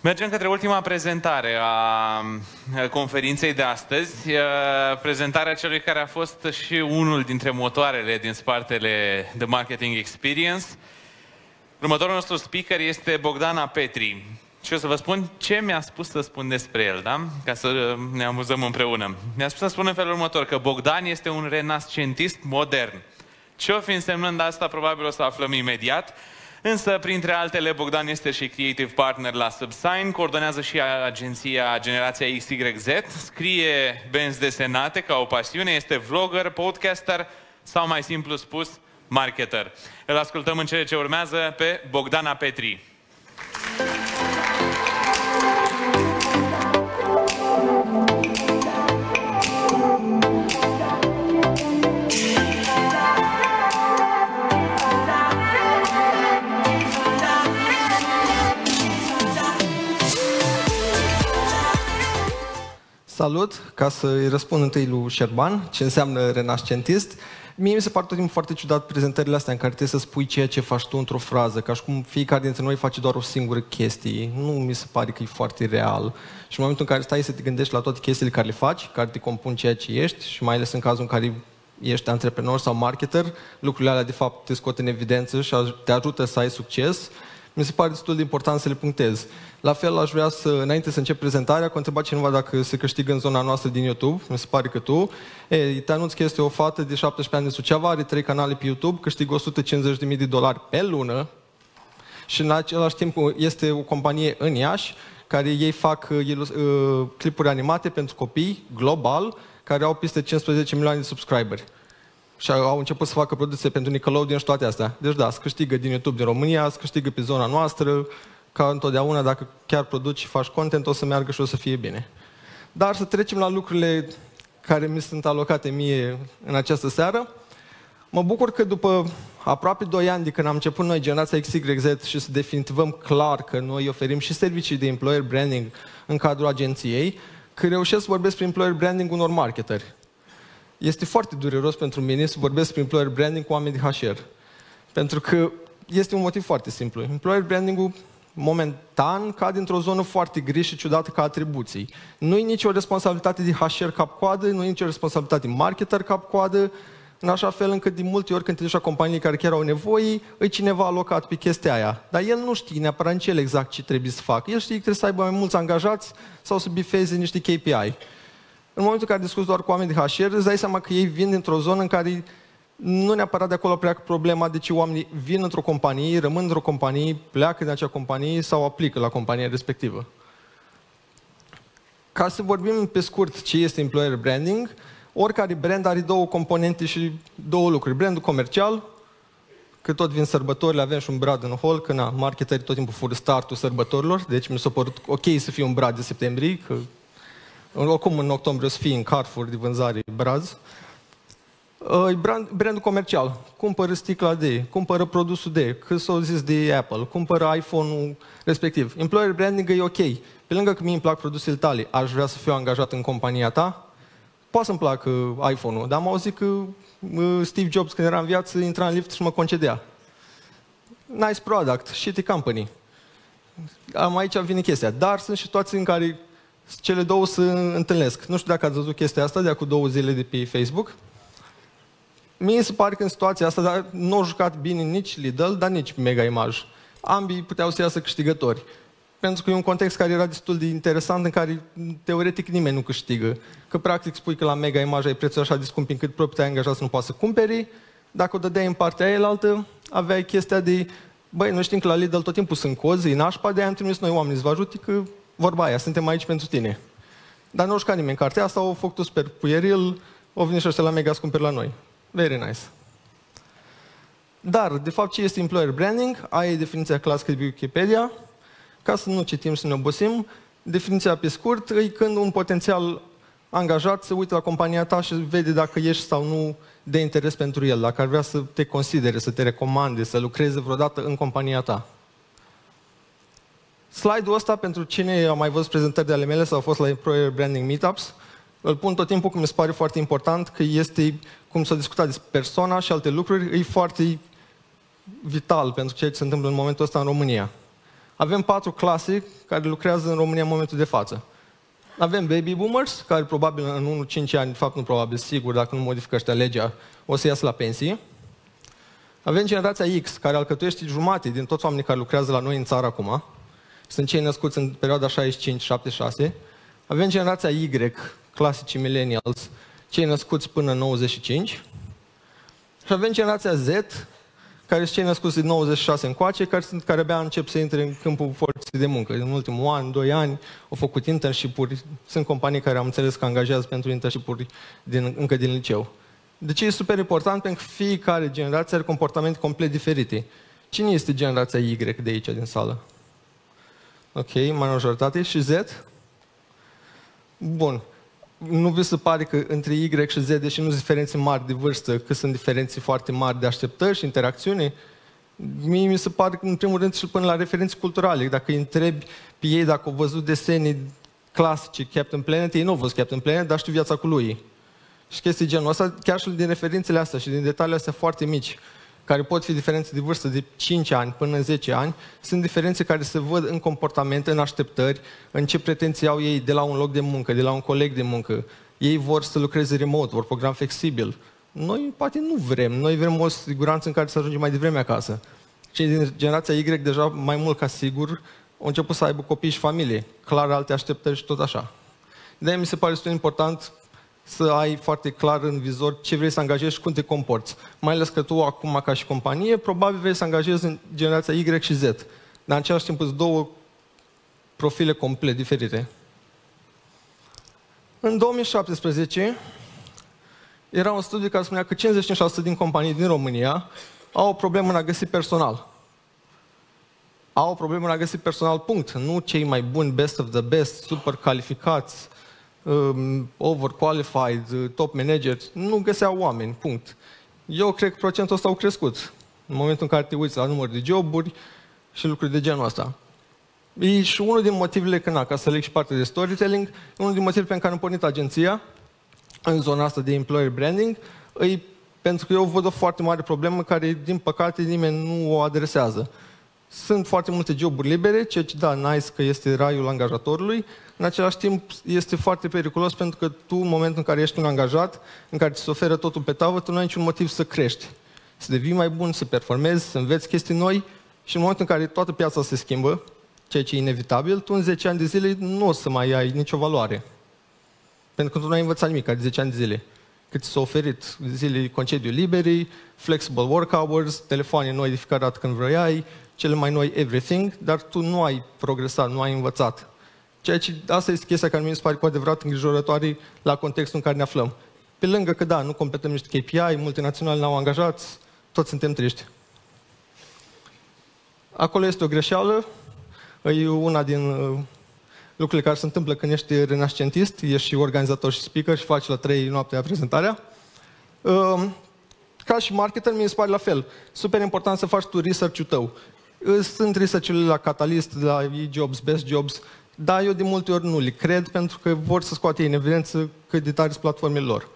Mergem către ultima prezentare a conferinței de astăzi, prezentarea celui care a fost și unul dintre motoarele din spatele The Marketing Experience. Următorul nostru speaker este Bogdana Petri. Și o să vă spun ce mi-a spus să spun despre el, da? Ca să ne amuzăm împreună. Mi-a spus să spun în felul următor, că Bogdan este un renascentist modern. Ce o fi însemnând asta, probabil o să aflăm imediat. Însă, printre altele, Bogdan este și creative partner la Subsign, coordonează și agenția Generația XYZ, scrie benzi desenate ca o pasiune, este vlogger, podcaster sau, mai simplu spus, marketer. Îl ascultăm în cele ce urmează pe Bogdana Petri. Salut! Ca să îi răspund întâi lui Șerban, ce înseamnă renascentist, mie mi se pare tot timpul foarte ciudat prezentările astea în care trebuie să spui ceea ce faci tu într-o frază, ca și cum fiecare dintre noi face doar o singură chestie. Nu mi se pare că e foarte real. Și în momentul în care stai să te gândești la toate chestiile care le faci, care te compun ceea ce ești, și mai ales în cazul în care ești antreprenor sau marketer, lucrurile alea de fapt te scot în evidență și te ajută să ai succes mi se pare destul de important să le punctez. La fel, aș vrea să, înainte să încep prezentarea, că întreba cineva dacă se câștigă în zona noastră din YouTube, mi se pare că tu. E, te anunț că este o fată de 17 ani de Suceava, are trei canale pe YouTube, câștigă 150.000 de dolari pe lună și în același timp este o companie în Iași, care ei fac uh, uh clipuri animate pentru copii, global, care au peste 15 milioane de subscriberi și au început să facă produse pentru Nickelodeon și toate astea. Deci da, se câștigă din YouTube din România, se câștigă pe zona noastră, ca întotdeauna, dacă chiar produci și faci content, o să meargă și o să fie bine. Dar să trecem la lucrurile care mi sunt alocate mie în această seară. Mă bucur că după aproape 2 ani de când am început noi generația XYZ și să definitivăm clar că noi oferim și servicii de employer branding în cadrul agenției, că reușesc să vorbesc prin employer branding unor marketeri este foarte dureros pentru mine să vorbesc despre employer branding cu oameni de HR. Pentru că este un motiv foarte simplu. Employer branding-ul momentan cade într-o zonă foarte gri și ciudată ca atribuții. Nu e nicio responsabilitate de HR cap-coadă, nu e nicio responsabilitate de marketer cap-coadă, în așa fel încât de multe ori când te duci la companii care chiar au nevoie, îi cineva alocat pe chestia aia. Dar el nu știe neapărat în el exact ce trebuie să facă. El știe că trebuie să aibă mai mulți angajați sau să bifeze niște KPI în momentul în care discuți doar cu oameni de HR, îți dai seama că ei vin dintr-o zonă în care nu neapărat de acolo pleacă problema, deci oamenii vin într-o companie, rămân într-o companie, pleacă din acea companie sau aplică la compania respectivă. Ca să vorbim pe scurt ce este employer branding, oricare brand are două componente și două lucruri. Brandul comercial, că tot vin sărbătorile, avem și un brad în hol, că na, marketerii tot timpul fură startul sărbătorilor, deci mi s-a părut ok să fie un brad de septembrie, că oricum în octombrie o să fie în Carrefour de vânzare Braz, e brand, brandul comercial. Cumpără sticla de, cumpără produsul de, cât s-o zis de Apple, cumpără iPhone-ul respectiv. Employer branding e ok. Pe lângă că mie îmi plac produsele tale, aș vrea să fiu angajat în compania ta, poate să-mi placă iPhone-ul, dar am auzit că Steve Jobs, când era în viață, intra în lift și mă concedea. Nice product, shitty company. Am aici vine chestia. Dar sunt situații în care cele două se întâlnesc. Nu știu dacă ați văzut chestia asta de acum două zile de pe Facebook. Mie se pare că în situația asta dar nu au jucat bine nici Lidl, dar nici Mega Image. Ambii puteau să iasă câștigători. Pentru că e un context care era destul de interesant, în care teoretic nimeni nu câștigă. Că practic spui că la Mega Image ai prețul așa de scump încât propriul angajat să nu poată să cumperi. Dacă o dădeai în partea aia altă, aveai chestia de Băi, noi știm că la Lidl tot timpul sunt cozi, în nașpa, de aia am trimis noi oameni să vă ajute, că vorba aia, suntem aici pentru tine. Dar nu știu nimeni cartea asta, au făcut super puieril, au venit și ăștia la mega scumperi la noi. Very nice. Dar, de fapt, ce este employer branding? Aia e definiția clasică de Wikipedia. Ca să nu citim să ne obosim, definiția pe scurt e când un potențial angajat se uită la compania ta și vede dacă ești sau nu de interes pentru el, dacă ar vrea să te considere, să te recomande, să lucreze vreodată în compania ta. Slide-ul ăsta, pentru cine a mai văzut prezentări de ale mele sau a fost la Employer Branding Meetups, îl pun tot timpul că mi se pare foarte important, că este, cum s-a discutat despre persoana și alte lucruri, e foarte vital pentru ceea ce se întâmplă în momentul ăsta în România. Avem patru clase care lucrează în România în momentul de față. Avem baby boomers, care probabil în 1-5 ani, de fapt nu probabil, sigur, dacă nu modifică ăștia legea, o să iasă la pensie. Avem generația X, care alcătuiește jumate din toți oamenii care lucrează la noi în țară acum. Sunt cei născuți în perioada 65-76. Avem generația Y, clasicii millennials, cei născuți până în 95. Și avem generația Z, care sunt cei născuți din 96 încoace, care, sunt, care abia încep să intre în câmpul forței de muncă. În ultimul an, doi ani, au făcut internship-uri. Sunt companii care am înțeles că angajează pentru internship-uri din, încă din liceu. De ce e super important? Pentru că fiecare generație are comportamente complet diferite. Cine este generația Y de aici, din sală? Ok, majoritate. Și Z? Bun. Nu vi se pare că între Y și Z, deși nu sunt diferențe mari de vârstă, că sunt diferențe foarte mari de așteptări și interacțiune, mie mi se pare că, în primul rând, și până la referințe culturale. Dacă îi întrebi pe ei dacă au văzut desene clasice Captain Planet, ei nu au văzut Captain Planet, dar știu viața cu lui și chestii genul ăsta, chiar și din referințele astea și din detaliile astea foarte mici, care pot fi diferențe de vârstă de 5 ani până în 10 ani, sunt diferențe care se văd în comportament, în așteptări, în ce pretenții au ei de la un loc de muncă, de la un coleg de muncă. Ei vor să lucreze remote, vor program flexibil. Noi poate nu vrem, noi vrem o siguranță în care să ajungem mai devreme acasă. Cei din generația Y deja mai mult ca sigur au început să aibă copii și familie, clar alte așteptări și tot așa. De-aia mi se pare destul important să ai foarte clar în vizor ce vrei să angajezi și cum te comporți. Mai ales că tu acum ca și companie, probabil vrei să angajezi în generația Y și Z. Dar în același timp sunt două profile complet diferite. În 2017 era un studiu care spunea că 55% din companii din România au o problemă în a găsi personal. Au o problemă în a găsi personal, punct. Nu cei mai buni, best of the best, super calificați, um, overqualified, uh, top managers, nu găseau oameni, punct. Eu cred că procentul ăsta au crescut în momentul în care te uiți la număr de joburi și lucruri de genul ăsta. E și unul din motivele, că, na, ca să leg și parte de storytelling, unul din motivele pentru care am pornit agenția în zona asta de employer branding, e pentru că eu văd o foarte mare problemă care, din păcate, nimeni nu o adresează. Sunt foarte multe joburi libere, ceea ce, da, nice că este raiul angajatorului, în același timp este foarte periculos pentru că tu, în momentul în care ești un angajat, în care ți se oferă totul pe tavă, tu nu ai niciun motiv să crești, să devii mai bun, să performezi, să înveți chestii noi și în momentul în care toată piața se schimbă, ceea ce e inevitabil, tu în 10 ani de zile nu o să mai ai nicio valoare. Pentru că tu nu ai învățat nimic de 10 ani de zile. Cât ți s-a oferit zile concediu liberi, flexible work hours, telefoane noi de fiecare dată când vrei, cele mai noi everything, dar tu nu ai progresat, nu ai învățat. Ceea ce, asta este chestia care mi se pare cu adevărat îngrijorătoare la contextul în care ne aflăm. Pe lângă că, da, nu completăm niște KPI, multinaționale n-au angajați, toți suntem triști. Acolo este o greșeală, e una din uh, lucrurile care se întâmplă când ești renascentist, ești și organizator și speaker și faci la trei noaptea prezentarea. Uh, ca și marketer, mi se pare la fel. Super important să faci tu research-ul tău. Sunt research-urile la Catalyst, la e-jobs, best jobs, dar eu de multe ori nu le cred pentru că vor să scoate în evidență cât de tare sunt platformele lor.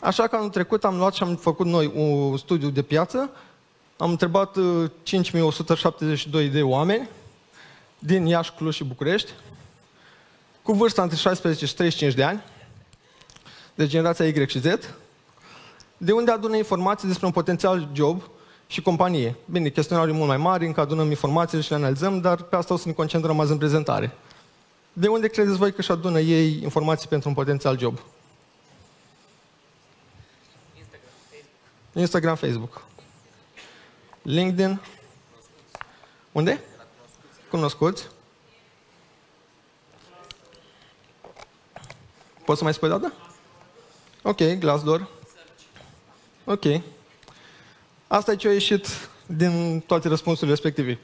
Așa că anul trecut am luat și am făcut noi un studiu de piață, am întrebat 5172 uh, de oameni din Iași, Cluj și București, cu vârsta între 16 și 35 de ani, de generația Y și Z, de unde adună informații despre un potențial job și companie. Bine, chestionarul e mult mai mare, încă adunăm informațiile și le analizăm, dar pe asta o să ne concentrăm azi în prezentare. De unde credeți voi că își adună ei informații pentru un potențial job? Instagram, Facebook. Instagram, Facebook. LinkedIn? Unde? Cunoscuți. Poți să mai spui data? Ok, Glassdoor. Ok. Asta e ce a ieșit din toate răspunsurile respective.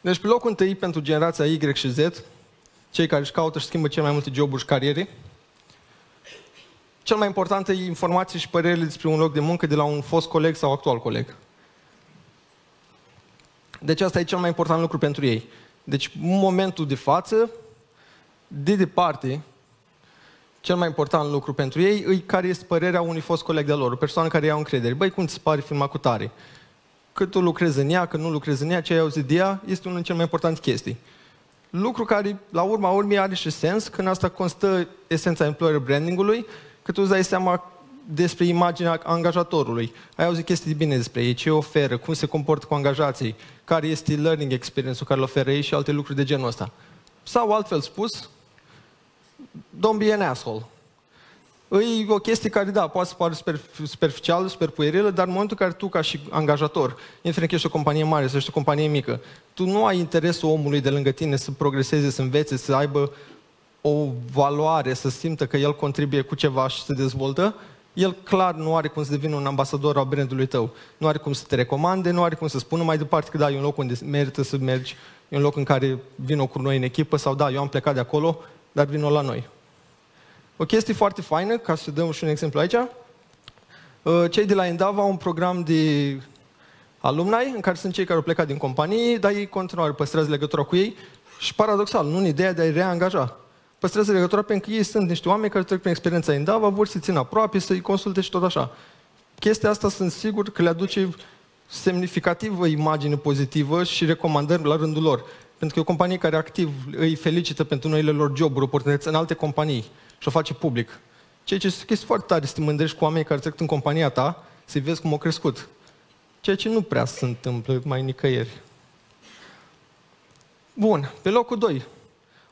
Deci pe locul întâi pentru generația Y și Z, cei care își caută și schimbă cel mai multe joburi și cariere, cel mai important e informații și părerile despre un loc de muncă de la un fost coleg sau actual coleg. Deci asta e cel mai important lucru pentru ei. Deci, în momentul de față, de departe, cel mai important lucru pentru ei e care este părerea unui fost coleg de lor, o persoană care iau încredere. Băi, cum ți pare filma cu tare? Cât tu lucrezi în ea, că nu lucrezi în ea, ce ai auzit de ea, este unul din cele mai importante chestii. Lucru care, la urma urmei, are și sens, când asta constă esența employer brandingului, că tu îți dai seama despre imaginea angajatorului. Ai auzit chestii bine despre ei, ce oferă, cum se comportă cu angajații, care este learning experience-ul care îl oferă ei și alte lucruri de genul ăsta. Sau altfel spus, don't be an asshole. E o chestie care, da, poate să pară super, superficială, super puerilă, dar în momentul în care tu, ca și angajator, indiferent că ești o companie mare sau ești o companie mică, tu nu ai interesul omului de lângă tine să progreseze, să învețe, să aibă o valoare, să simtă că el contribuie cu ceva și se dezvoltă, el clar nu are cum să devină un ambasador al brandului tău. Nu are cum să te recomande, nu are cum să spună mai departe că da, e un loc unde merită să mergi, e un loc în care vină cu noi în echipă sau da, eu am plecat de acolo, dar vină la noi. O chestie foarte faină, ca să dăm și un exemplu aici, uh, cei de la Endava au un program de alumni, în care sunt cei care au plecat din companie, dar ei continuare păstrează legătura cu ei și paradoxal, nu în ideea de a-i reangaja. Păstrează legătura pentru că ei sunt niște oameni care trec prin experiența Endava, vor să țină aproape, să-i consulte și tot așa. Chestia asta sunt sigur că le aduce semnificativă imagine pozitivă și recomandări la rândul lor. Pentru că e o companie care activ îi felicită pentru noile lor joburi, oportunități în alte companii și o face public. Ceea ce este foarte tare să te mândrești cu oamenii care trec în compania ta, să-i vezi cum au crescut. Ceea ce nu prea se întâmplă mai nicăieri. Bun, pe locul 2.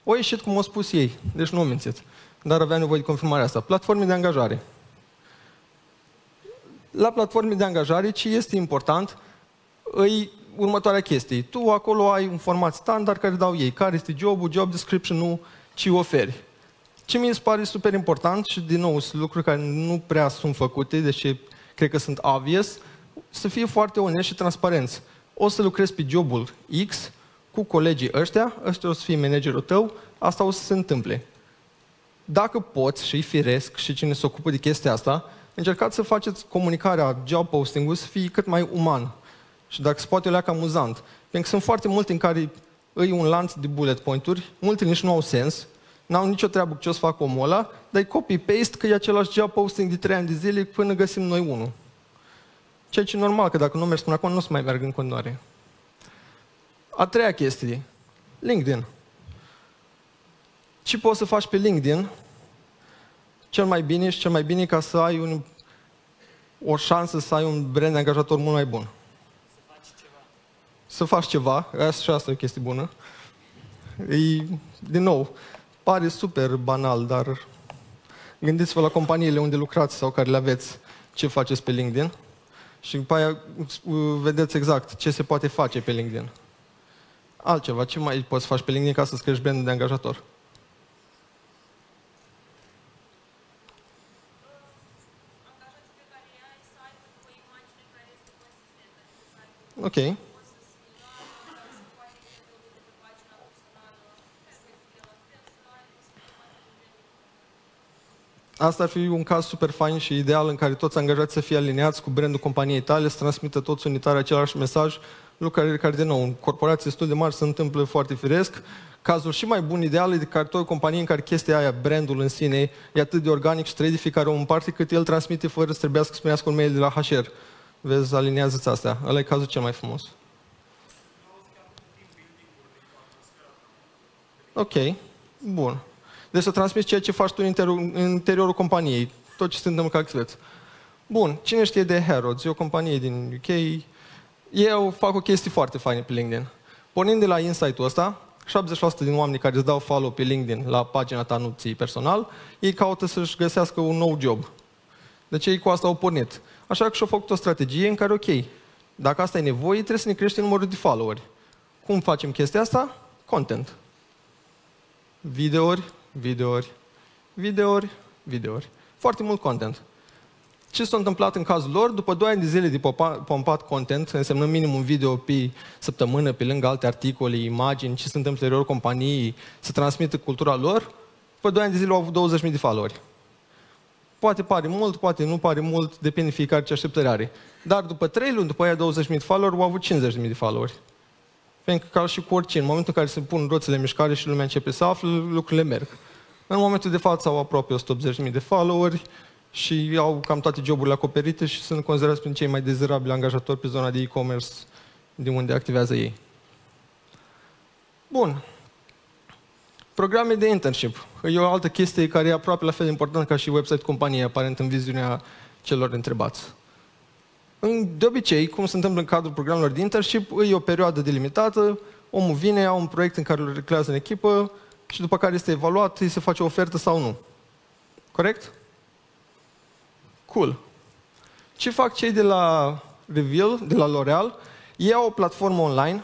O ieșit cum au spus ei, deci nu au mințit. Dar avea nevoie de confirmarea asta. Platforme de angajare. La platforme de angajare, ce este important, îi următoarea chestie. Tu acolo ai un format standard care dau ei. Care este jobul, job description, nu, ce oferi. Ce mi se pare super important și, din nou, sunt lucruri care nu prea sunt făcute, deși cred că sunt obvious, să fie foarte onest și transparenți. O să lucrezi pe jobul X cu colegii ăștia, ăștia o să fie managerul tău, asta o să se întâmple. Dacă poți și firesc și cine se ocupă de chestia asta, încercați să faceți comunicarea, job posting-ul să fie cât mai uman. Și dacă se poate leacă amuzant. Pentru că sunt foarte multe în care îi un lanț de bullet point-uri, multe nici nu au sens, n-au nicio treabă cu ce o să fac omul ăla, dar copy-paste că e același job posting de 3 ani de zile până găsim noi unul. Ceea ce e normal, că dacă nu mergi până acum, nu o să mai merg în continuare. A treia chestie, LinkedIn. Ce poți să faci pe LinkedIn cel mai bine și cel mai bine ca să ai un, o șansă să ai un brand angajator mult mai bun. Să faci ceva. Să faci ceva, asta și asta e o chestie bună. E, din nou, Pare super banal, dar gândiți-vă la companiile unde lucrați sau care le aveți, ce faceți pe LinkedIn și după aia uh, vedeți exact ce se poate face pe LinkedIn. Altceva, ce mai poți face pe LinkedIn ca să-ți crești brandul de angajator? Ok. Asta ar fi un caz super fain și ideal în care toți angajații să fie aliniați cu brandul companiei tale, să transmită toți unitar același mesaj, lucru care, care de nou, în corporații destul de mari se întâmplă foarte firesc. Cazul și mai bun, ideal, e de care o companie în care chestia aia, brandul în sine, e atât de organic și trade fiecare în parte, cât el transmite fără să trebuiască să primească un mail de la HR. Vezi, aliniază-ți astea. Ăla e cazul cel mai frumos. Ok, bun. Deci să transmiți ceea ce faci tu în interiorul, în interiorul companiei, tot ce se întâmplă ca activitate. Bun, cine știe de Harrods? E o companie din UK. Eu fac o chestie foarte faină pe LinkedIn. Pornind de la insight-ul ăsta, 70% din oamenii care îți dau follow pe LinkedIn la pagina ta, nu ții personal, ei caută să-și găsească un nou job. Deci ei cu asta au pornit. Așa că și-au făcut o strategie în care, ok, dacă asta e nevoie, trebuie să ne crește numărul de followeri. Cum facem chestia asta? Content. Videouri, videouri, videouri, videouri. Foarte mult content. Ce s-a întâmplat în cazul lor? După 2 ani de zile de pompat content, însemnând minim un video pe săptămână, pe lângă alte articole, imagini, ce se întâmplă în interiorul companiei, să transmită cultura lor, după 2 ani de zile au avut 20.000 de followeri. Poate pare mult, poate nu pare mult, depinde fiecare ce așteptări are. Dar după 3 luni, după aia 20.000 de followeri, au avut 50.000 de followeri. Pentru că ca și cu orice, în momentul în care se pun roțile în mișcare și lumea începe să află, lucrurile merg. În momentul de față au aproape 180.000 de followeri, și au cam toate joburile acoperite și sunt considerați prin cei mai dezirabili angajatori pe zona de e-commerce din unde activează ei. Bun. Programe de internship. E o altă chestie care e aproape la fel de importantă ca și website companiei, aparent în viziunea celor întrebați. În, de obicei, cum se întâmplă în cadrul programelor de internship, e o perioadă delimitată, omul vine, ia un proiect în care îl recrează în echipă și după care este evaluat, îi se face o ofertă sau nu. Corect? Cool. Ce fac cei de la Reveal, de la L'Oreal? Ei au o platformă online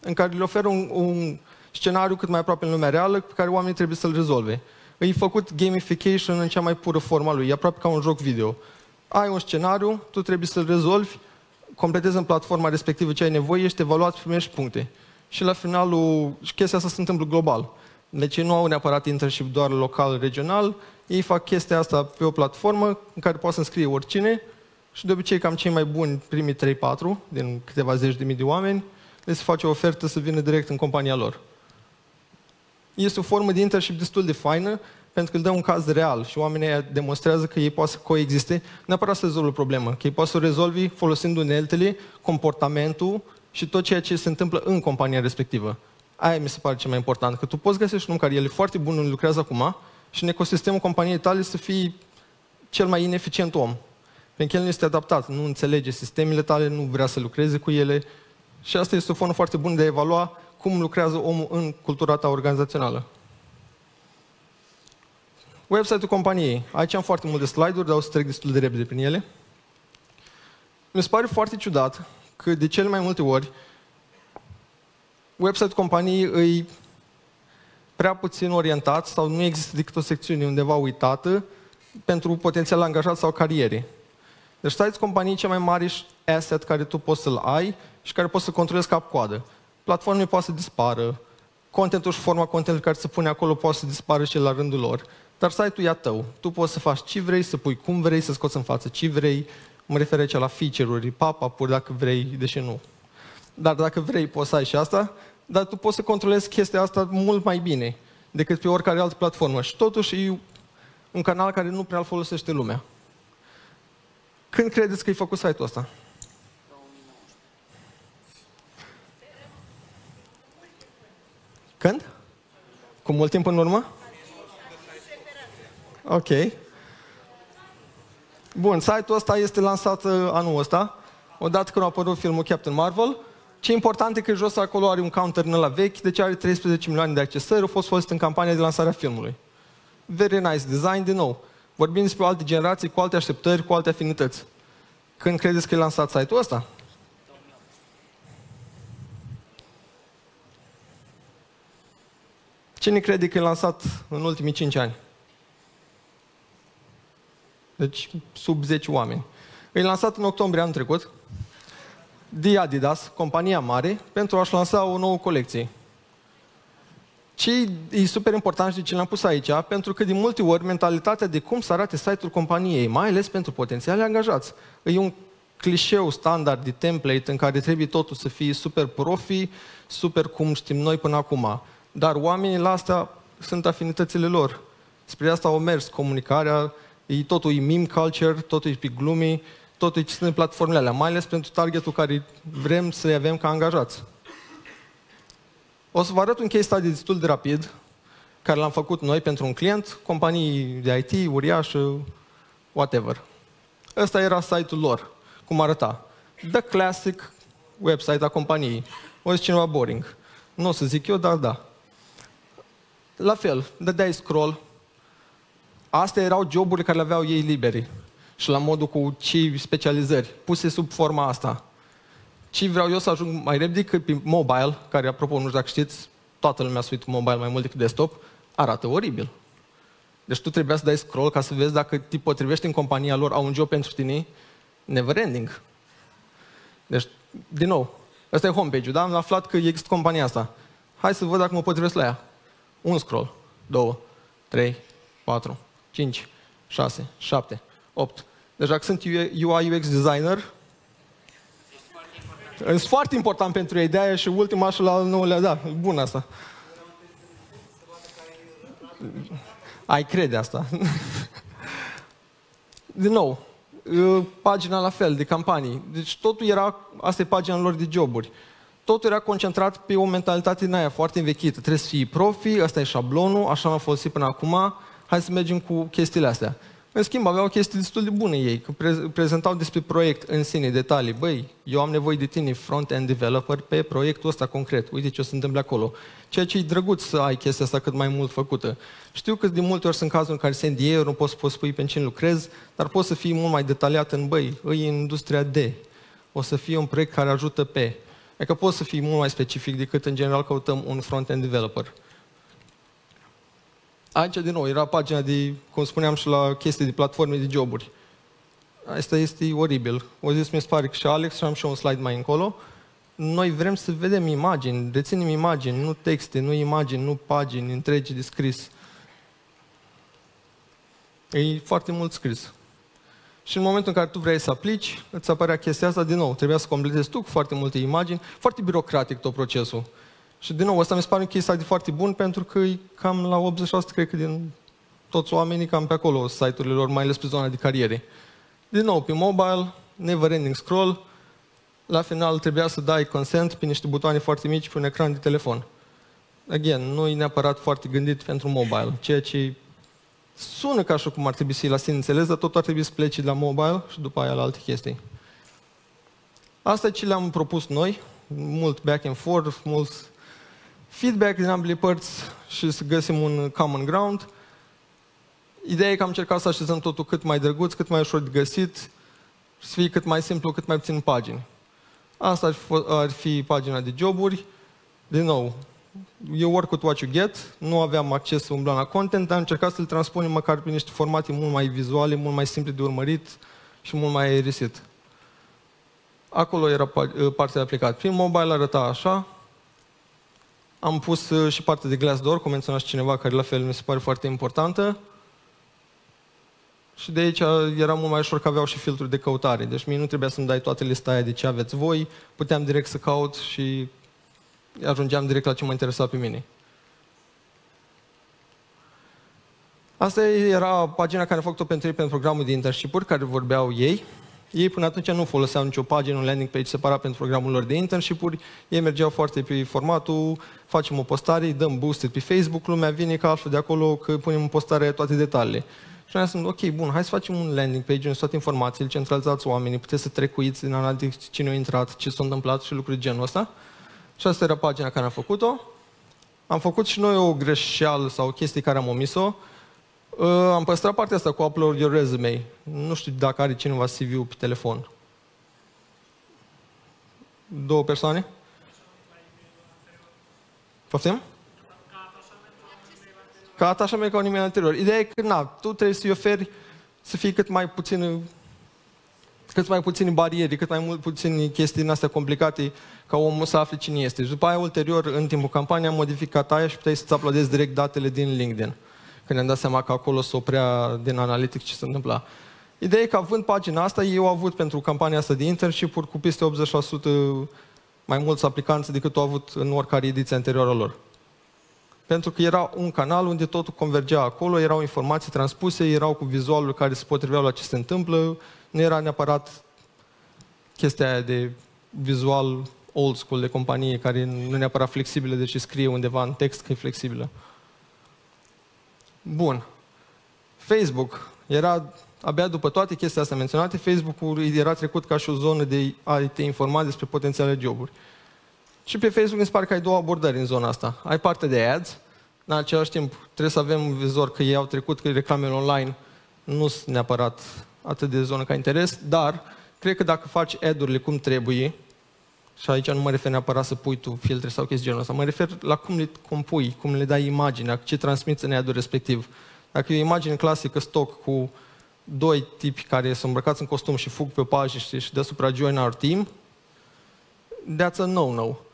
în care le oferă un, un scenariu cât mai aproape în lumea reală pe care oamenii trebuie să-l rezolve. Îi făcut gamification în cea mai pură forma lui, e aproape ca un joc video. Ai un scenariu, tu trebuie să-l rezolvi, completezi în platforma respectivă ce ai nevoie, ești evaluat și primești puncte. Și la finalul, și chestia asta se întâmplă global. Deci ei nu au neapărat internship doar local, regional, ei fac chestia asta pe o platformă în care poate să înscrie oricine și de obicei cam cei mai buni, primii 3-4 din câteva zeci de mii de oameni, le se face o ofertă să vină direct în compania lor. Este o formă de internship destul de faină, pentru că îl dă un caz real și oamenii demonstrează că ei pot să coexiste, neapărat să rezolvă o problemă, că ei pot să o rezolvi folosind uneltele, comportamentul și tot ceea ce se întâmplă în compania respectivă. Aia mi se pare cel mai important, că tu poți găsești un om care el e foarte bun în lucrează acum și în ecosistemul companiei tale să fii cel mai ineficient om. Pentru că el nu este adaptat, nu înțelege sistemele tale, nu vrea să lucreze cu ele și asta este o formă foarte bună de a evalua cum lucrează omul în cultura ta organizațională. Website-ul companiei. Aici am foarte multe slide-uri, dar o să trec destul de repede prin ele. Mi se pare foarte ciudat că de cele mai multe ori website-ul companiei îi prea puțin orientat sau nu există decât o secțiune undeva uitată pentru potențial angajat sau cariere. Deci site companiei cea mai mare asset care tu poți să-l ai și care poți să controlezi cap-coadă. Platformele poate să dispară, contentul și forma contentului care se pune acolo poate să dispară și la rândul lor. Dar site-ul e a tău. Tu poți să faci ce vrei, să pui cum vrei, să scoți în față ce vrei. Mă refer aici la feature-uri, pop-up-uri dacă vrei, deși nu. Dar dacă vrei, poți să ai și asta, dar tu poți să controlezi chestia asta mult mai bine decât pe oricare altă platformă. Și totuși e un canal care nu prea îl folosește lumea. Când credeți că e făcut site-ul ăsta? Când? Cu mult timp în urmă? Ok. Bun, site-ul ăsta este lansat uh, anul ăsta, odată când a apărut filmul Captain Marvel. Ce important e că jos acolo are un counter în la vechi, deci are 13 milioane de accesări, au fost folosit în campania de lansare a filmului. Very nice design, din nou. Vorbim despre alte generații, cu alte așteptări, cu alte afinități. Când credeți că e lansat site-ul ăsta? Cine crede că e lansat în ultimii 5 ani? Deci sub 10 oameni. E lansat în octombrie anul trecut de Adidas, compania mare, pentru a-și lansa o nouă colecție. Ce e super important și de ce l-am pus aici, pentru că de multe ori mentalitatea de cum să arate site-ul companiei, mai ales pentru potențiali angajați, e un clișeu standard de template în care trebuie totul să fie super profi, super cum știm noi până acum. Dar oamenii la asta sunt afinitățile lor. Spre asta au mers comunicarea, e totul e meme culture, totul e pe glumii, totul e ce sunt platformele alea, mai ales pentru targetul care vrem să-i avem ca angajați. O să vă arăt un case study destul de rapid, care l-am făcut noi pentru un client, companii de IT, uriașă, whatever. Ăsta era site-ul lor, cum arăta. The classic website a companiei. O zice cineva boring. Nu o să zic eu, dar da. La fel, dădeai scroll. Astea erau joburile care le aveau ei liberi. Și la modul cu ce specializări, puse sub forma asta. Ce vreau eu să ajung mai repede că pe mobile, care, apropo, nu știu dacă știți, toată lumea suit mobile mai mult decât desktop, arată oribil. Deci tu trebuia să dai scroll ca să vezi dacă te potrivești în compania lor, au un job pentru tine, never ending. Deci, din nou, ăsta e homepage-ul, da? Am aflat că există compania asta. Hai să văd dacă mă potrivesc la ea. Un scroll, două, trei, patru, cinci, șase, șapte, opt. Deci dacă sunt UI UX designer, sunt foarte important pentru ei, de și ultima și la nu le da, bun asta. Ai crede asta. din nou, uh, pagina la fel, de campanii. Deci totul era, asta e pagina lor de joburi. Totul era concentrat pe o mentalitate din aia foarte învechită. Trebuie să fii profi, ăsta e șablonul, așa am folosit până acum, hai să mergem cu chestiile astea. În schimb, aveau chestii destul de bune ei, că pre- prezentau despre proiect în sine, detalii. Băi, eu am nevoie de tine, front-end developer, pe proiectul ăsta concret. Uite ce o să întâmple acolo. Ceea ce e drăguț să ai chestia asta cât mai mult făcută. Știu că de multe ori sunt cazuri în care se NDA, nu poți să poți spui pe cine lucrezi, dar poți să fii mult mai detaliat în, băi, îi în industria D. O să fie un proiect care ajută pe. Adică poți să fii mult mai specific decât în general căutăm un front-end developer. Aici, din nou, era pagina de, cum spuneam și la chestii de platforme de joburi. Asta este oribil. O zis mi se pare că și Alex și am și un slide mai încolo. Noi vrem să vedem imagini, reținem imagini, nu texte, nu imagini, nu pagini întregi de scris. E foarte mult scris. Și în momentul în care tu vrei să aplici, îți apărea chestia asta din nou. Trebuia să completezi tu cu foarte multe imagini. Foarte birocratic tot procesul. Și din nou, ăsta mi se pare un case de foarte bun pentru că e cam la 80% cred că din toți oamenii cam pe acolo site-urile lor, mai ales pe zona de cariere. Din nou, pe mobile, never ending scroll, la final trebuia să dai consent pe niște butoane foarte mici pe un ecran de telefon. Again, nu e neapărat foarte gândit pentru mobile, ceea ce sună ca și cum ar trebui să-i la sine înțeles, dar tot ar trebui să pleci de la mobile și după aia la alte chestii. Asta e ce le-am propus noi, mult back and forth, mult feedback din ambele părți și să găsim un common ground. Ideea e că am încercat să așezăm totul cât mai drăguț, cât mai ușor de găsit, să fie cât mai simplu, cât mai puțin pagini. Asta ar fi, ar fi pagina de joburi. Din nou, you work with what you get, nu aveam acces să umblăm la content, dar am încercat să-l transpunem măcar prin niște formate mult mai vizuale, mult mai simple de urmărit și mult mai aerisit. Acolo era partea de aplicat. Prin mobile arăta așa, am pus uh, și partea de Glassdoor, cum menționat și cineva, care la fel mi se pare foarte importantă. Și de aici era mult mai ușor că aveau și filtruri de căutare. Deci mie nu trebuia să-mi dai toate lista aia de ce aveți voi. Puteam direct să caut și ajungeam direct la ce mă interesa pe mine. Asta era pagina care a făcut-o pentru ei pentru programul de internship care vorbeau ei. Ei până atunci nu foloseau nicio pagină, un landing page separat pentru programul lor de internship-uri. Ei mergeau foarte pe formatul, facem o postare, dăm boosted pe Facebook, lumea vine ca altfel de acolo că punem în postare toate detaliile. Și noi sunt, ok, bun, hai să facem un landing page unde toate informațiile, centralizați oamenii, puteți să trecuiți din analitic cine a intrat, ce s-a întâmplat și lucruri genul ăsta. Și asta era pagina care am făcut-o. Am făcut și noi o greșeală sau o chestie care am omis-o. Uh, am păstrat partea asta cu upload your resume. Nu știu dacă are cineva CV-ul pe telefon. Două persoane? Poftim? Ca atașament ca un e-mail anterior. Ideea e că, na, tu trebuie să-i oferi să fii cât mai puțin cât mai puțini bariere, cât mai mult puțini chestii din astea complicate ca omul să afle cine este. Și după aia, ulterior, în timpul campaniei, am modificat aia și puteai să-ți uploadezi direct datele din LinkedIn când ne-am dat seama că acolo se oprea din analitic ce se întâmpla. Ideea e că având pagina asta, eu au avut pentru campania asta de internship-uri cu peste 80% mai mulți aplicanți decât au avut în oricare ediție anterioară lor. Pentru că era un canal unde totul convergea acolo, erau informații transpuse, erau cu vizualuri care se potriveau la ce se întâmplă, nu era neapărat chestia aia de vizual old school de companie care nu e neapărat flexibilă, deci scrie undeva în text că e flexibilă. Bun. Facebook era, abia după toate chestiile astea menționate, Facebook-ul era trecut ca și o zonă de a te informa despre potențiale joburi. Și pe Facebook mi se pare că ai două abordări în zona asta. Ai parte de ads, în același timp trebuie să avem un vizor că ei au trecut, că reclamele online nu sunt neapărat atât de zonă ca interes, dar cred că dacă faci ad-urile cum trebuie, și aici nu mă refer neapărat să pui tu filtre sau chestii genul ăsta, mă refer la cum le compui, cum le dai imaginea, ce transmiți în ad respectiv. Dacă e o imagine clasică stock cu doi tipi care sunt îmbrăcați în costum și fug pe o pagină și, și deasupra join our team, that's a no-no.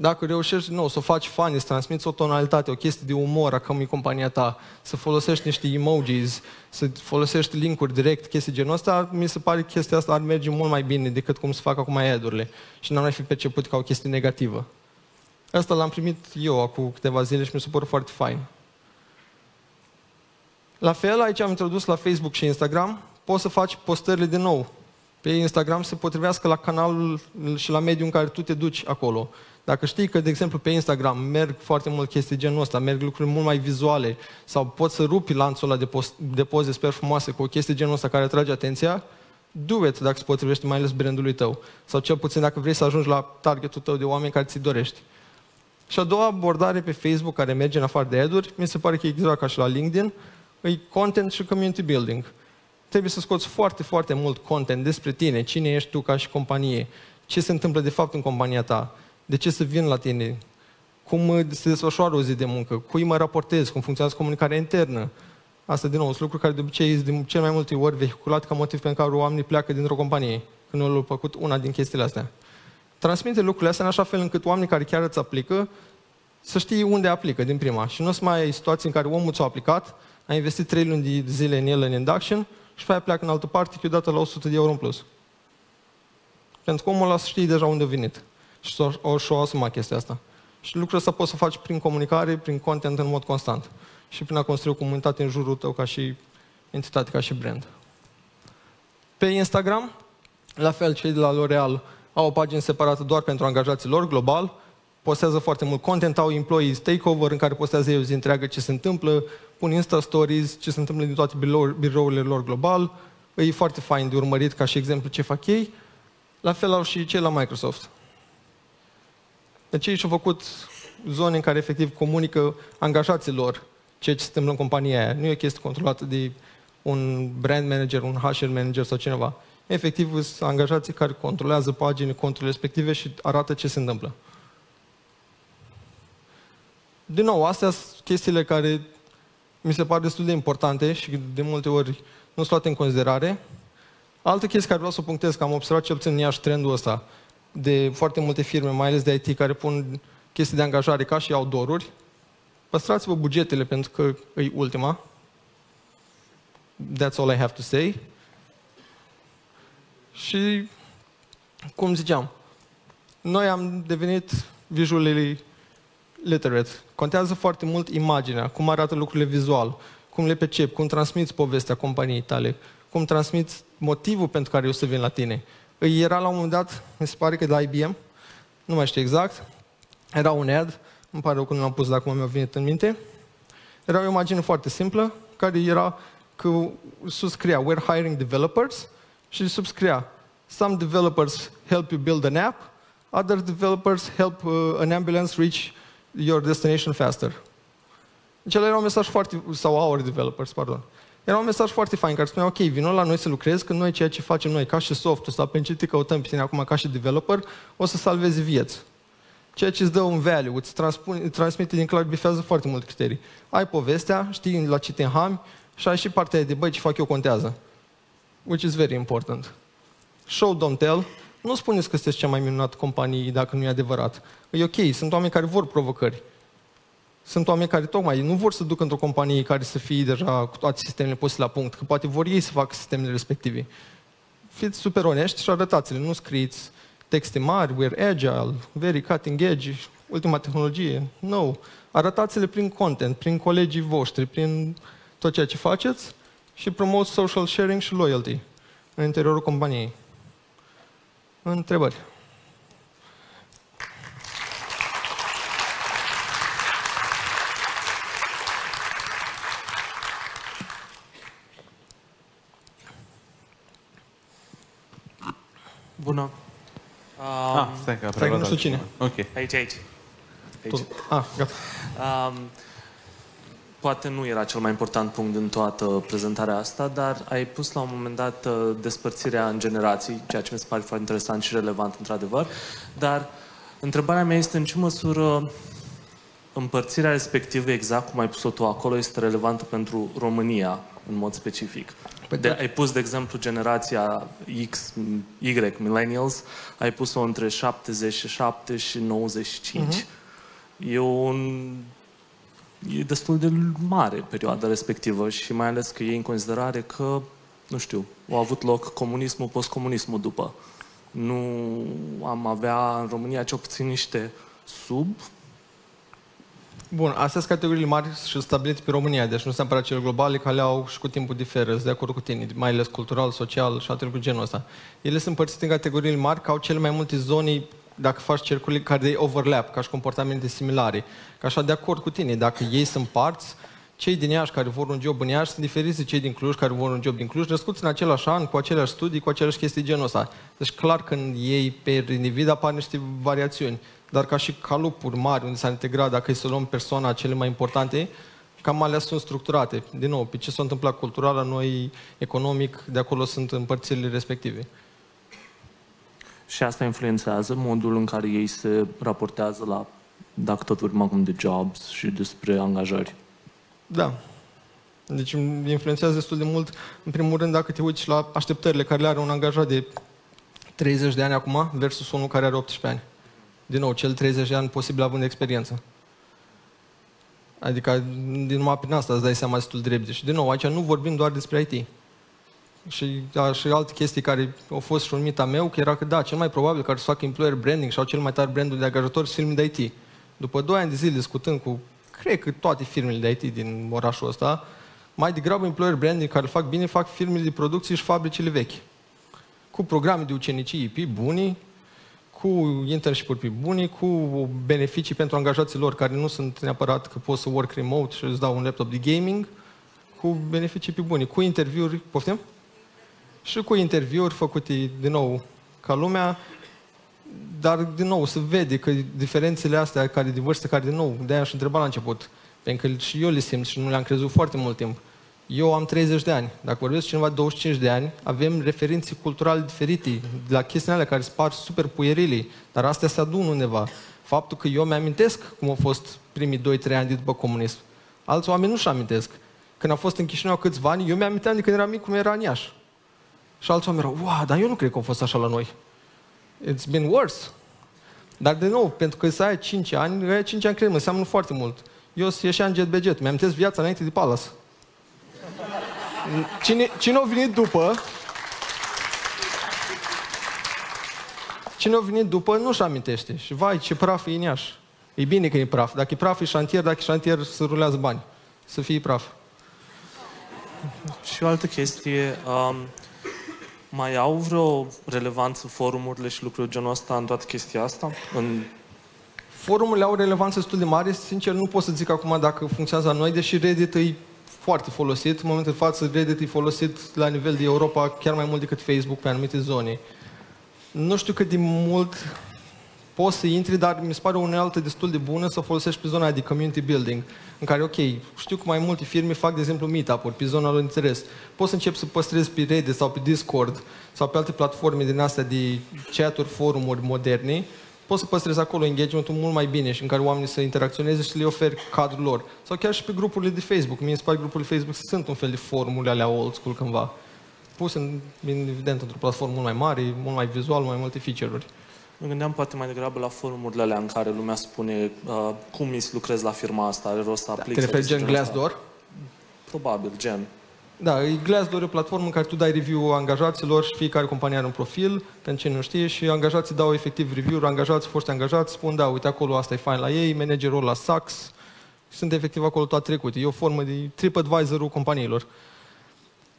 Dacă reușești, nu, să o faci funny, să transmiți o tonalitate, o chestie de umor, a e compania ta, să folosești niște emojis, să folosești linkuri direct, chestii genul ăsta, mi se pare că chestia asta ar merge mult mai bine decât cum se fac acum ad și n-ar fi perceput ca o chestie negativă. Asta l-am primit eu acum câteva zile și mi se pare foarte fain. La fel, aici am introdus la Facebook și Instagram poți să faci postările din nou. Pe Instagram se potrivească la canalul și la mediul în care tu te duci acolo. Dacă știi că, de exemplu, pe Instagram merg foarte mult chestii genul ăsta, merg lucruri mult mai vizuale sau poți să rupi lanțul ăla de, post, de poze super frumoase cu o chestie genul ăsta care atrage atenția, do it dacă se potrivește mai ales brandului tău. Sau cel puțin dacă vrei să ajungi la targetul tău de oameni care ți dorești. Și a doua abordare pe Facebook care merge în afară de ad mi se pare că e exact ca și la LinkedIn, e content și community building. Trebuie să scoți foarte, foarte mult content despre tine, cine ești tu ca și companie, ce se întâmplă de fapt în compania ta, de ce să vin la tine, cum se desfășoară o zi de muncă, cui mă raportez, cum funcționează comunicarea internă. Asta, din nou, sunt lucruri care de obicei sunt de cel mai multe ori vehiculat ca motiv pentru care oamenii pleacă dintr-o companie, când nu au făcut una din chestiile astea. Transmite lucrurile astea în așa fel încât oamenii care chiar îți aplică să știi unde aplică din prima. Și nu o să mai ai situații în care omul ți-a aplicat, a investit 3 luni de zile în el în induction și pe aia pleacă în altă parte, dată la 100 de euro în plus. Pentru că omul ăla știe deja unde a venit. Și o și-o asuma chestia asta. Și lucrul ăsta poți să faci prin comunicare, prin content în mod constant. Și prin a construi o comunitate în jurul tău ca și entitate, ca și brand. Pe Instagram, la fel, cei de la L'Oreal au o pagină separată doar pentru angajații lor, global, postează foarte mult content, au employees takeover în care postează ei o zi întreagă ce se întâmplă, pun Insta Stories, ce se întâmplă din toate birourile lor global, e foarte fain de urmărit ca și exemplu ce fac ei. La fel au și cei la Microsoft. Deci ei și-au făcut zone în care efectiv comunică angajaților ce se întâmplă în compania aia. Nu e o chestie controlată de un brand manager, un HR manager sau cineva. Efectiv, sunt angajații care controlează pagini, conturile respective și arată ce se întâmplă. Din nou, astea sunt chestiile care mi se par destul de importante și de multe ori nu sunt luate în considerare. Altă chestie care vreau să o punctez, că am observat cel puțin în Iași trendul ăsta, de foarte multe firme, mai ales de IT, care pun chestii de angajare ca și outdoor-uri. Păstrați-vă bugetele pentru că e ultima. That's all I have to say. Și, cum ziceam, noi am devenit visually literate. Contează foarte mult imaginea, cum arată lucrurile vizual, cum le percepi, cum transmiți povestea companiei tale, cum transmiți motivul pentru care eu să vin la tine. Îi era la un moment dat, mi se pare că de IBM, nu mai știu exact, era un ad, îmi pare rău că nu l-am pus de acum mi-a venit în minte, era o imagine foarte simplă, care era că sus scria, we're hiring developers, și subscria, some developers help you build an app, other developers help uh, an ambulance reach your destination faster. Deci era un mesaj foarte, sau our developers, pardon. Era un mesaj foarte fain care spunea, ok, vină la noi să lucrezi, că noi ceea ce facem noi, ca și software, sau pentru ce te căutăm pe tine acum ca și developer, o să salvezi vieți. Ceea ce îți dă un value, îți transmite din clar, bifează foarte multe criterii. Ai povestea, știi la ce te înhami și ai și partea de, băi, ce fac eu contează. Which is very important. Show, don't tell. Nu spuneți că sunteți cea mai minunată companie dacă nu e adevărat. E ok, sunt oameni care vor provocări. Sunt oameni care tocmai nu vor să ducă într-o companie care să fie deja cu toate sistemele puse la punct, că poate vor ei să facă sistemele respective. Fiți super onești și arătați-le, nu scrieți texte mari, we're agile, very cutting edge, ultima tehnologie. No. Arătați-le prin content, prin colegii voștri, prin tot ceea ce faceți și promote social sharing și loyalty în interiorul companiei. Întrebări? Bună. Um, ah, stai că a stai că nu știu cine. Ok. Aici, aici. aici. Ah, gata. Um, poate nu era cel mai important punct din toată prezentarea asta, dar ai pus la un moment dat uh, despărțirea în generații, ceea ce mi se pare foarte interesant și relevant într-adevăr, dar întrebarea mea este în ce măsură împărțirea respectivă, exact cum ai pus-o tu acolo, este relevantă pentru România în mod specific. Păi de, da. ai pus, de exemplu, generația X, Y, millennials, ai pus-o între 77 și 95. Uh-huh. Mhm. E un e destul de mare perioada respectivă și mai ales că e în considerare că, nu știu, au avut loc comunismul, postcomunismul după. Nu am avea în România cel puțin niște sub Bun, astea sunt categoriile mari și stabilite pe România, deci nu sunt neapărat cele globale, care le au și cu timpul diferă, sunt de acord cu tine, mai ales cultural, social și alte lucruri genul ăsta. Ele sunt împărțite în categoriile mari, că au cele mai multe zone, dacă faci cercuri care de overlap, ca și comportamente similare. Ca așa de acord cu tine, dacă ei sunt parți, cei din Iași care vor un job în Iași sunt diferiți de cei din Cluj care vor un job din Cluj, născuți în același an, cu aceleași studii, cu aceleași chestii genul ăsta. Deci clar când ei pe individ apar niște variațiuni dar ca și calupuri mari unde s-a integrat, dacă e să luăm persoana cele mai importante, cam alea sunt structurate. Din nou, pe ce s-a întâmplat cultural la noi, economic, de acolo sunt împărțirile respective. Și asta influențează modul în care ei se raportează la, dacă tot vorbim acum de jobs și despre angajări. Da. Deci influențează destul de mult, în primul rând, dacă te uiți la așteptările care le are un angajat de 30 de ani acum versus unul care are 18 ani. Din nou, cel 30 de ani posibil având experiență. Adică, din numai prin asta îți dai seama destul de repede. Și, din nou, aici nu vorbim doar despre IT. Și, da, și alte chestii care au fost și un mit meu, că era că, da, cel mai probabil care să facă employer branding sau cel mai tare brandul de angajator sunt filme de IT. După 2 ani de zile discutând cu, cred că toate firmele de IT din orașul ăsta, mai degrabă employer branding care îl fac bine, fac firmele de producție și fabricile vechi. Cu programe de ucenicie IP buni, cu internship-uri bune, cu beneficii pentru angajații lor care nu sunt neapărat că poți să work remote și îți dau un laptop de gaming, cu beneficii pe bune, cu interviuri, poftim? Și cu interviuri făcute din nou ca lumea, dar din nou se vede că diferențele astea care de vârstă, care din nou, de-aia aș întreba la început, pentru că și eu le simt și nu le-am crezut foarte mult timp eu am 30 de ani. Dacă vorbesc cineva de 25 de ani, avem referințe culturale diferite, la chestiile alea care spar super puierile, dar astea se adun undeva. Faptul că eu mi-amintesc cum au fost primii 2-3 ani de după comunism. Alți oameni nu-și amintesc. Când a fost în Chișinău câțiva ani, eu mi-aminteam de când eram mic cum era în Iași. Și alți oameni erau, wow, dar eu nu cred că a fost așa la noi. It's been worse. Dar de nou, pentru că să ai 5 ani, aia 5 ani, cred, mă, înseamnă foarte mult. Eu ieșeam în jet beget, mi-am viața înainte de Palace. Cine, cine a venit după, cine a venit după nu-și amintește. Și vai, ce praf e în E bine că e praf. Dacă e praf, e șantier, dacă e șantier, să rulează bani. Să fie praf. Și o altă chestie, um, mai au vreo relevanță forumurile și lucruri genul ăsta în toată chestia asta? În... Forumurile au relevanță destul de mare. Sincer, nu pot să zic acum dacă funcționează la noi, deși Reddit e foarte folosit. În momentul de față, Reddit e folosit la nivel de Europa chiar mai mult decât Facebook pe anumite zone. Nu știu cât de mult poți să intri, dar mi se pare o unealtă destul de bună să folosești pe zona de community building, în care, ok, știu că mai multe firme fac, de exemplu, meetup-uri pe zona lor de interes. Poți să începi să păstrezi pe Reddit sau pe Discord sau pe alte platforme din astea de chat-uri, forumuri moderne poți să păstrezi acolo engagementul mult mai bine și în care oamenii să interacționeze și să le oferi cadrul lor. Sau chiar și pe grupurile de Facebook. Mie îmi grupurile Facebook sunt un fel de formule alea old school cândva. Pus în, evident într-o platformă mult mai mare, mult mai vizual, mai multe feature-uri. Mă gândeam poate mai degrabă la forumurile alea în care lumea spune uh, cum mi lucrez la firma asta, are rost să aplic. Da, te referi gen Glassdoor? Probabil, gen. Da, e Glassdoor e o platformă în care tu dai review angajaților și fiecare companie are un profil, pentru cine nu știe, și angajații dau efectiv review-uri, angajați, foști angajați, spun, da, uite acolo, asta e fain la ei, managerul la Sax, sunt efectiv acolo toate trecute. E o formă de TripAdvisor-ul companiilor.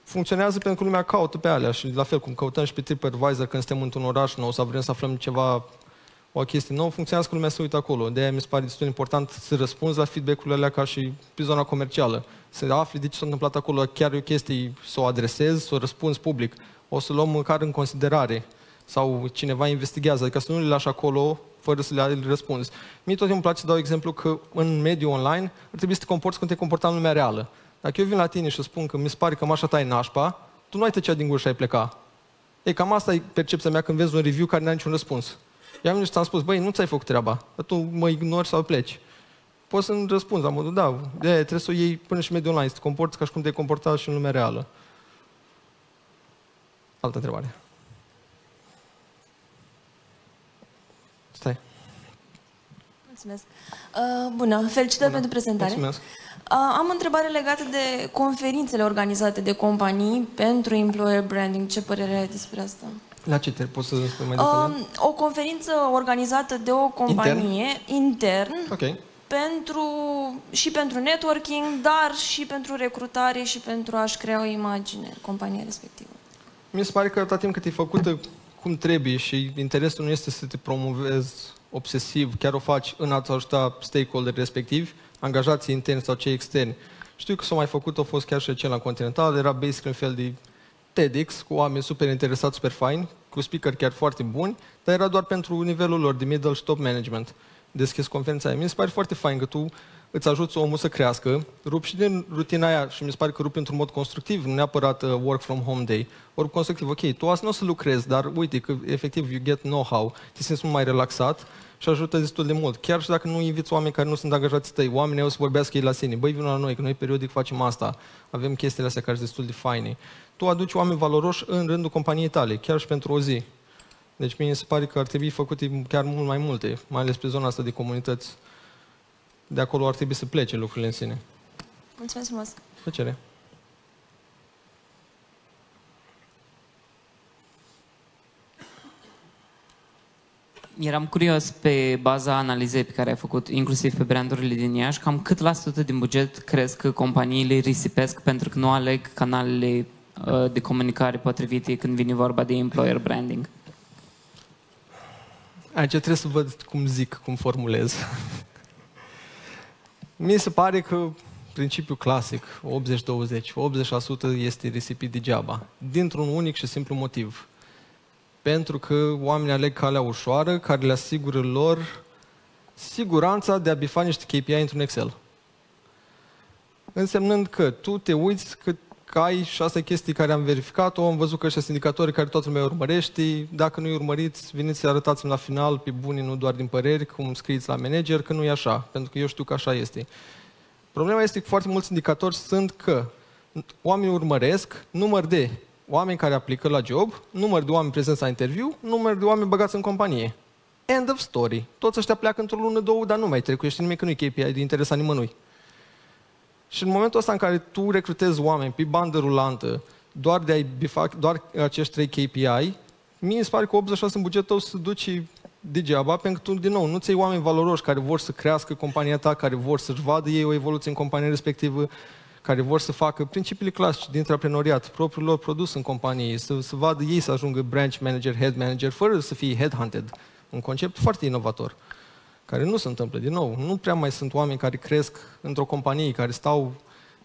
Funcționează pentru că lumea caută pe alea și la fel cum căutăm și pe TripAdvisor când suntem într-un oraș nou sau vrem să aflăm ceva o chestie nouă, funcționează că lumea se uită acolo. De aia mi se pare destul de important să răspunzi la feedback-urile alea ca și pe zona comercială. Să afli de ce s-a întâmplat acolo, chiar e o chestie să o adresezi, să o răspunzi public. O să luăm măcar în considerare sau cineva investigează, adică să nu le lași acolo fără să le răspunzi. Mie tot timpul îmi place să dau exemplu că în mediul online ar trebui să te comporți cum te comporta în lumea reală. Dacă eu vin la tine și spun că mi se pare că așa ta e nașpa, tu nu ai tăcea din gură și ai pleca. Ei, cam asta e percepția mea când vezi un review care nu are niciun răspuns. I-am venit și ți-am spus, băi, nu ți-ai făcut treaba, dar tu mă ignori sau pleci. Poți să-mi răspunzi la modul, da, de aia trebuie să o iei până și mediul online, să te comporți ca și cum te-ai comportat și în lumea reală. Altă întrebare. Stai. Mulțumesc. Uh, bună, felicitări bună. pentru prezentare. Mulțumesc. Uh, am o întrebare legată de conferințele organizate de companii pentru employer branding. Ce părere ai despre asta? La ce te poți să spui mai detalii? Uh, o conferință organizată de o companie intern, intern okay. pentru, și pentru networking, dar și pentru recrutare și pentru a-și crea o imagine compania respectivă. Mi se pare că atâta timp cât e făcută cum trebuie și interesul nu este să te promovezi obsesiv, chiar o faci în a-ți ajuta stakeholder respectivi, angajații interni sau cei externi. Știu că s-a mai făcut, a fost chiar și cel la Continental, era basic un fel de TEDx cu oameni super interesați, super faini, cu speaker chiar foarte buni, dar era doar pentru nivelul lor de middle și top management. Deschis conferința aia. Mi se pare foarte fain că tu îți ajuți omul să crească, rupi și din rutina aia și mi se pare că rupi într-un mod constructiv, nu neapărat uh, work from home day, ori constructiv, ok, tu azi nu o să lucrezi, dar uite că efectiv you get know-how, te simți mult mai relaxat și ajută destul de mult. Chiar și dacă nu inviți oameni care nu sunt angajați tăi, oamenii o să vorbească ei la sine, băi, vină la noi, că noi periodic facem asta, avem chestiile astea care sunt destul de faine. Tu aduci oameni valoroși în rândul companiei tale, chiar și pentru o zi. Deci mie se pare că ar trebui făcute chiar mult mai multe, mai ales pe zona asta de comunități. De acolo ar trebui să plece lucrurile în sine. Mulțumesc frumos! Plăcere! Eram curios pe baza analizei pe care ai făcut, inclusiv pe brandurile din Iași, cam cât la sută din buget crezi că companiile risipesc pentru că nu aleg canalele uh, de comunicare potrivite când vine vorba de employer branding? Aici trebuie să văd cum zic, cum formulez. Mi se pare că principiul clasic, 80-20, 80% este risipit degeaba, dintr-un unic și simplu motiv. Pentru că oamenii aleg calea ușoară, care le asigură lor siguranța de a bifa niște KPI într-un Excel. Însemnând că tu te uiți că că ai șase chestii care am verificat-o, am văzut că ăștia sunt indicatori care toată lumea urmărește, dacă nu-i urmăriți, veniți să arătați la final, pe buni, nu doar din păreri, cum scrieți la manager, că nu e așa, pentru că eu știu că așa este. Problema este că foarte mulți indicatori sunt că oamenii urmăresc număr de oameni care aplică la job, număr de oameni prezenți la interviu, număr de oameni băgați în companie. End of story. Toți ăștia pleacă într-o lună, două, dar nu mai trecuiește nimic, că nu e KPI de interes a nimănui. Și în momentul ăsta în care tu recrutezi oameni pe bandă rulantă, doar de a bifa, doar acești trei KPI, mie îmi pare că 86 în bugetul tău să duci degeaba, pentru că tu, din nou, nu ți oameni valoroși care vor să crească compania ta, care vor să-și vadă ei o evoluție în compania respectivă, care vor să facă principiile clasice din antreprenoriat, propriul lor produs în companie, să, să vadă ei să ajungă branch manager, head manager, fără să fie headhunted. Un concept foarte inovator care nu se întâmplă. Din nou, nu prea mai sunt oameni care cresc într-o companie, care stau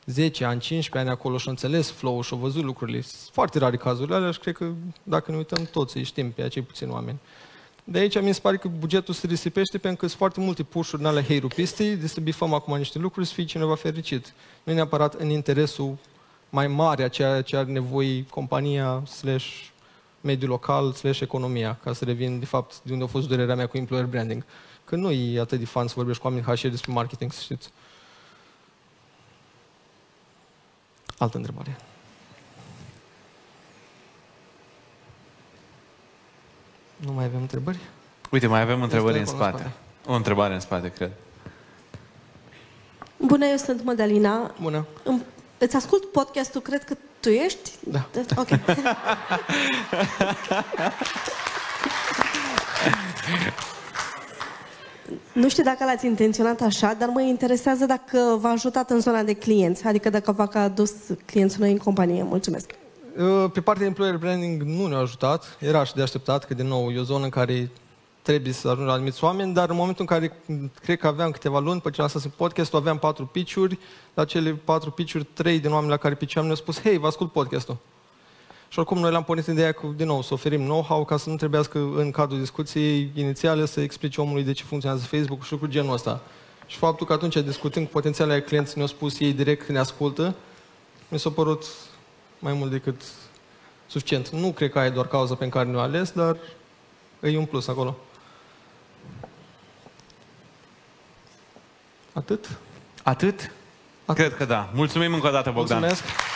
10 ani, 15 ani acolo și au înțeles flow și au văzut lucrurile. Sunt foarte rare cazurile alea și cred că dacă ne uităm toți îi știm pe acei puțini oameni. De aici mi se pare că bugetul se risipește pentru că sunt foarte multe pușuri în alea heirupistii, de să bifăm acum niște lucruri, să fie cineva fericit. Nu e neapărat în interesul mai mare a ceea ce are nevoie compania slash mediul local slash economia, ca să revin de fapt de unde a fost durerea mea cu employer branding că nu e atât de fan să vorbești cu oameni HR despre marketing, să știți. Altă întrebare. Nu mai avem întrebări? Uite, mai avem întrebări în Este spate. acolo în O întrebare în spate, cred. Bună, eu sunt Mădălina. Bună. Îmi- Îți ascult podcastul, cred că tu ești? Da. Ok. Nu știu dacă l-ați intenționat așa, dar mă interesează dacă v-a ajutat în zona de clienți, adică dacă v-a adus clienți noi în companie. Mulțumesc. Uh, Pe partea de employer branding nu ne-a ajutat. Era și de așteptat că, din nou, e o zonă în care trebuie să ajungă la anumiți oameni, dar în momentul în care cred că aveam câteva luni, pe ce am în podcastul, aveam patru pitch-uri, la cele patru pitch-uri, trei din oameni la care pitcheam ne-au spus, hei, vă ascult podcastul. Și oricum noi l-am pornit ideea cu, din nou, să oferim know-how ca să nu trebuiască în cadrul discuției inițiale să explice omului de ce funcționează Facebook și lucruri genul ăsta. Și faptul că atunci discutând cu potențialii clienți ne-au spus ei direct că ne ascultă, mi s-a părut mai mult decât suficient. Nu cred că aia e doar cauza pentru care ne-au ales, dar e un plus acolo. Atât? Atât? Atât. Cred că da. Mulțumim încă o dată, Bogdan. Mulțumesc.